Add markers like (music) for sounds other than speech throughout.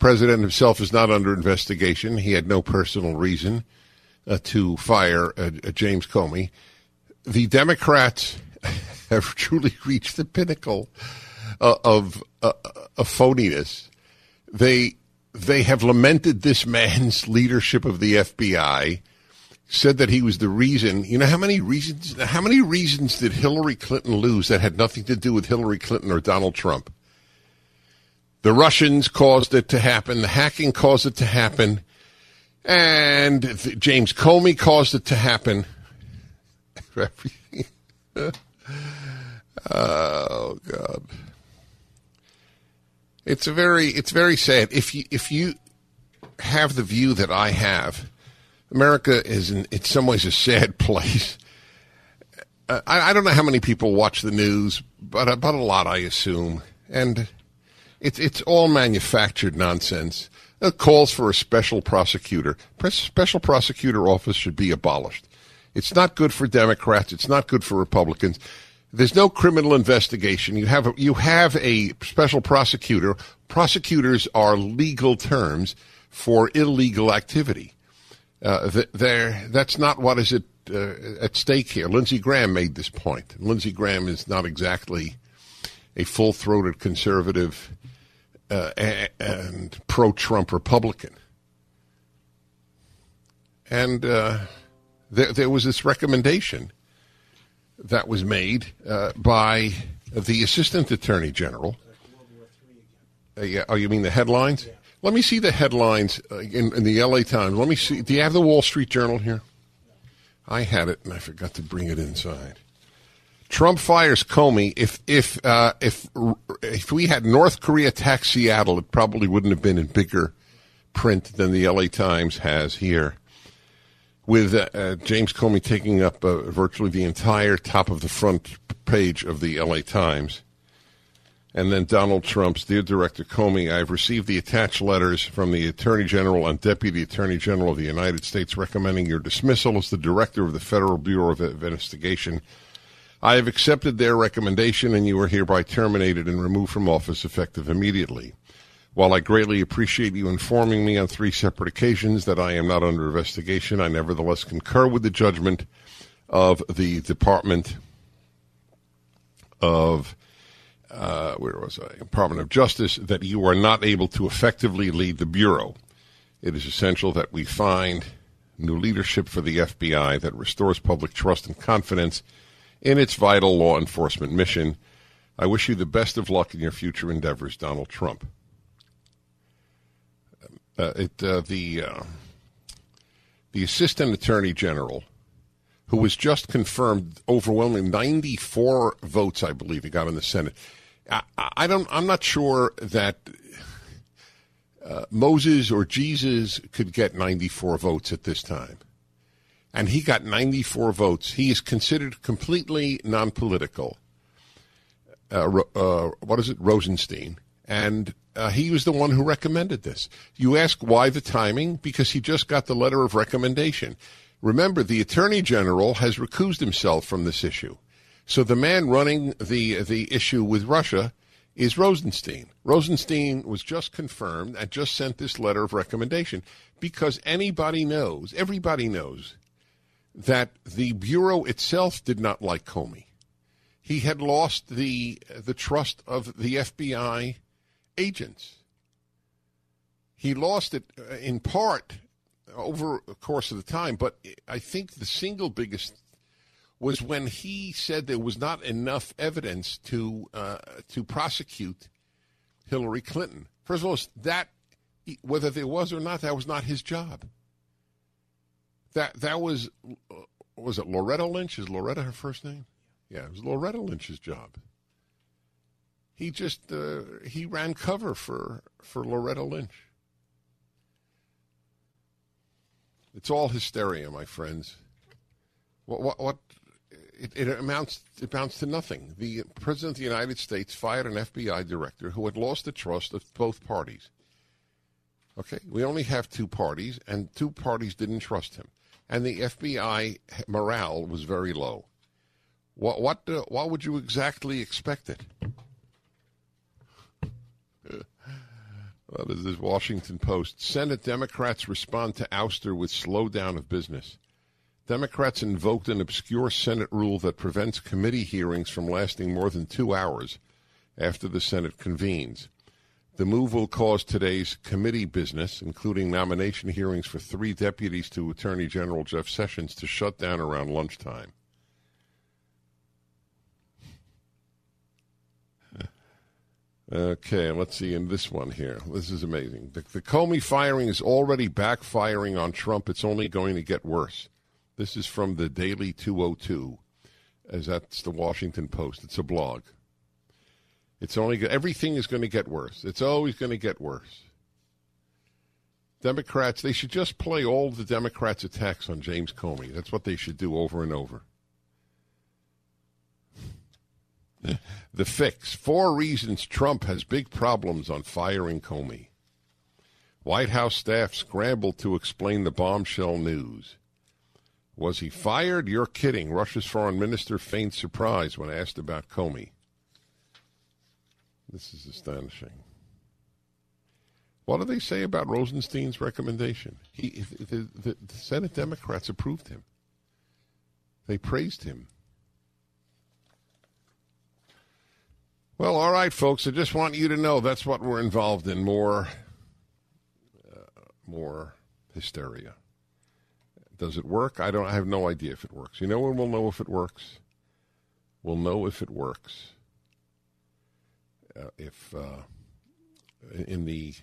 president himself is not under investigation. He had no personal reason uh, to fire uh, uh, James Comey. The Democrats (laughs) have truly (laughs) reached the pinnacle uh, of uh, of phoniness. They they have lamented this man's (laughs) leadership of the FBI. Said that he was the reason. You know how many reasons? How many reasons did Hillary Clinton lose that had nothing to do with Hillary Clinton or Donald Trump? The Russians caused it to happen. The hacking caused it to happen. And th- James Comey caused it to happen. (laughs) (laughs) oh God. It's a very it's very sad. If you if you have the view that I have, America is in, in some ways a sad (laughs) place. Uh, I, I don't know how many people watch the news, but about a lot, I assume. And it's it's all manufactured nonsense. It calls for a special prosecutor. Special prosecutor office should be abolished. It's not good for Democrats. It's not good for Republicans. There's no criminal investigation. You have a, you have a special prosecutor. Prosecutors are legal terms for illegal activity. Uh, there, that's not what is at, uh, at stake here. Lindsey Graham made this point. Lindsey Graham is not exactly a full-throated conservative uh, and pro-Trump Republican. And uh, there, there was this recommendation that was made uh, by the Assistant Attorney General. Uh, yeah, oh, you mean the headlines? Let me see the headlines uh, in, in the LA Times. Let me see. Do you have the Wall Street Journal here? I had it and I forgot to bring it inside. Trump fires Comey. If if uh, if if we had North Korea attack Seattle, it probably wouldn't have been in bigger print than the LA Times has here. With uh, uh, James Comey taking up uh, virtually the entire top of the front page of the LA Times. And then Donald Trump's Dear Director Comey, I've received the attached letters from the Attorney General and Deputy Attorney General of the United States recommending your dismissal as the Director of the Federal Bureau of Investigation. I have accepted their recommendation and you are hereby terminated and removed from office effective immediately. While I greatly appreciate you informing me on three separate occasions that I am not under investigation, I nevertheless concur with the judgment of the Department of uh, where was I? Department of Justice that you are not able to effectively lead the bureau. It is essential that we find new leadership for the FBI that restores public trust and confidence in its vital law enforcement mission. I wish you the best of luck in your future endeavors, Donald Trump. Uh, it, uh, the uh, the assistant attorney general, who was just confirmed, overwhelming ninety four votes, I believe he got in the Senate. I, I don't. I'm not sure that uh, Moses or Jesus could get ninety four votes at this time, and he got ninety four votes. He is considered completely non political. Uh, uh, what is it, Rosenstein? And uh, he was the one who recommended this. You ask why the timing? Because he just got the letter of recommendation. Remember, the attorney general has recused himself from this issue. So the man running the the issue with Russia is Rosenstein. Rosenstein was just confirmed and just sent this letter of recommendation because anybody knows, everybody knows, that the bureau itself did not like Comey. He had lost the the trust of the FBI agents. He lost it uh, in part over the course of the time, but I think the single biggest was when he said there was not enough evidence to uh, to prosecute Hillary Clinton. First of all, that whether there was or not, that was not his job. That that was uh, was it Loretta Lynch? Is Loretta her first name? Yeah, it was Loretta Lynch's job. He just uh, he ran cover for for Loretta Lynch. It's all hysteria, my friends. What what, what it, it, amounts it amounts to nothing. The president of the United States fired an FBI director who had lost the trust of both parties. Okay, we only have two parties, and two parties didn't trust him, and the FBI morale was very low. What what uh, what would you exactly expect it? (laughs) Well, this is Washington Post. Senate Democrats respond to ouster with slowdown of business. Democrats invoked an obscure Senate rule that prevents committee hearings from lasting more than two hours after the Senate convenes. The move will cause today's committee business, including nomination hearings for three deputies to Attorney General Jeff Sessions, to shut down around lunchtime. Okay, let's see in this one here. This is amazing. The, the Comey firing is already backfiring on Trump. It's only going to get worse. This is from the Daily 202, as that's the Washington Post. It's a blog. It's only everything is going to get worse. It's always going to get worse. Democrats, they should just play all the Democrats' attacks on James Comey. That's what they should do over and over. (laughs) The fix four reasons Trump has big problems on firing Comey. White House staff scrambled to explain the bombshell news. Was he fired? You're kidding. Russia's foreign minister feigned surprise when asked about Comey. This is astonishing. What do they say about Rosenstein's recommendation? He, the, the, the Senate Democrats approved him. They praised him. Well, all right, folks. I just want you to know that's what we're involved in. More, uh, more hysteria. Does it work? I don't. I have no idea if it works. You know when we'll know if it works? We'll know if it works. Uh, if uh, in the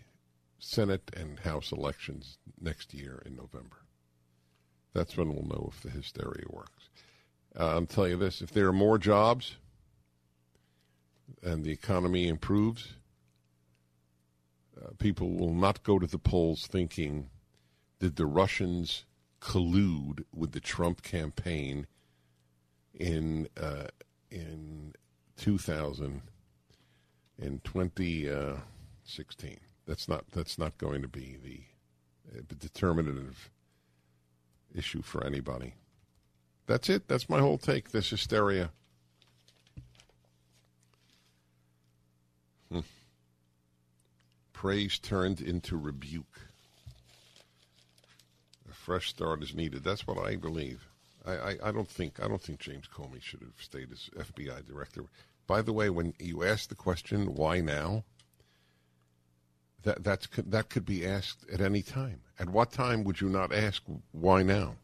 Senate and House elections next year in November, that's when we'll know if the hysteria works. Uh, I'll tell you this: if there are more jobs and the economy improves, uh, people will not go to the polls thinking, did the Russians collude with the Trump campaign in uh, in 2000 in 2016? That's not that's not going to be the, uh, determinative issue for anybody. That's it. That's my whole take. This hysteria. Hmm. Praise turned into rebuke. A fresh start is needed. That's what I believe. I, I, I, don't think I don't think James Comey should have stayed as FBI director. By the way, when you ask the question why now, that that's that could be asked at any time. At what time would you not ask why now?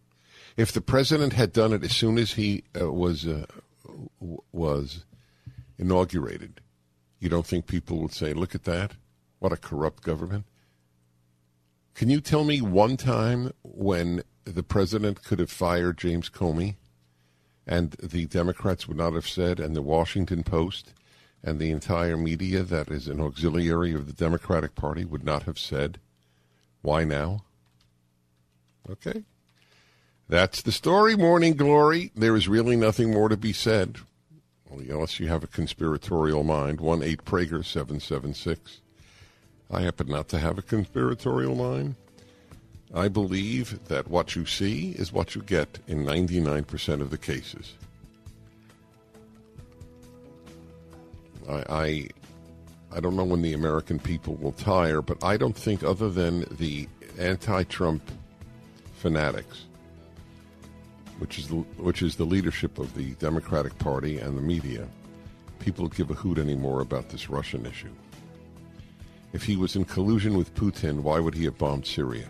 If the president had done it as soon as he uh, was uh, was inaugurated, you don't think people would say, look at that? What a corrupt government? Can you tell me one time when the president could have fired James Comey and the Democrats would not have said, and the Washington Post and the entire media that is an auxiliary of the Democratic Party would not have said, why now? Okay. That's the story, Morning Glory. There is really nothing more to be said unless you have a conspiratorial mind. 1 8 Prager 776. I happen not to have a conspiratorial mind. I believe that what you see is what you get in 99% of the cases. I, I, I don't know when the American people will tire, but I don't think, other than the anti Trump fanatics, which is the, which is the leadership of the Democratic Party and the media, people give a hoot anymore about this Russian issue. If he was in collusion with Putin, why would he have bombed Syria?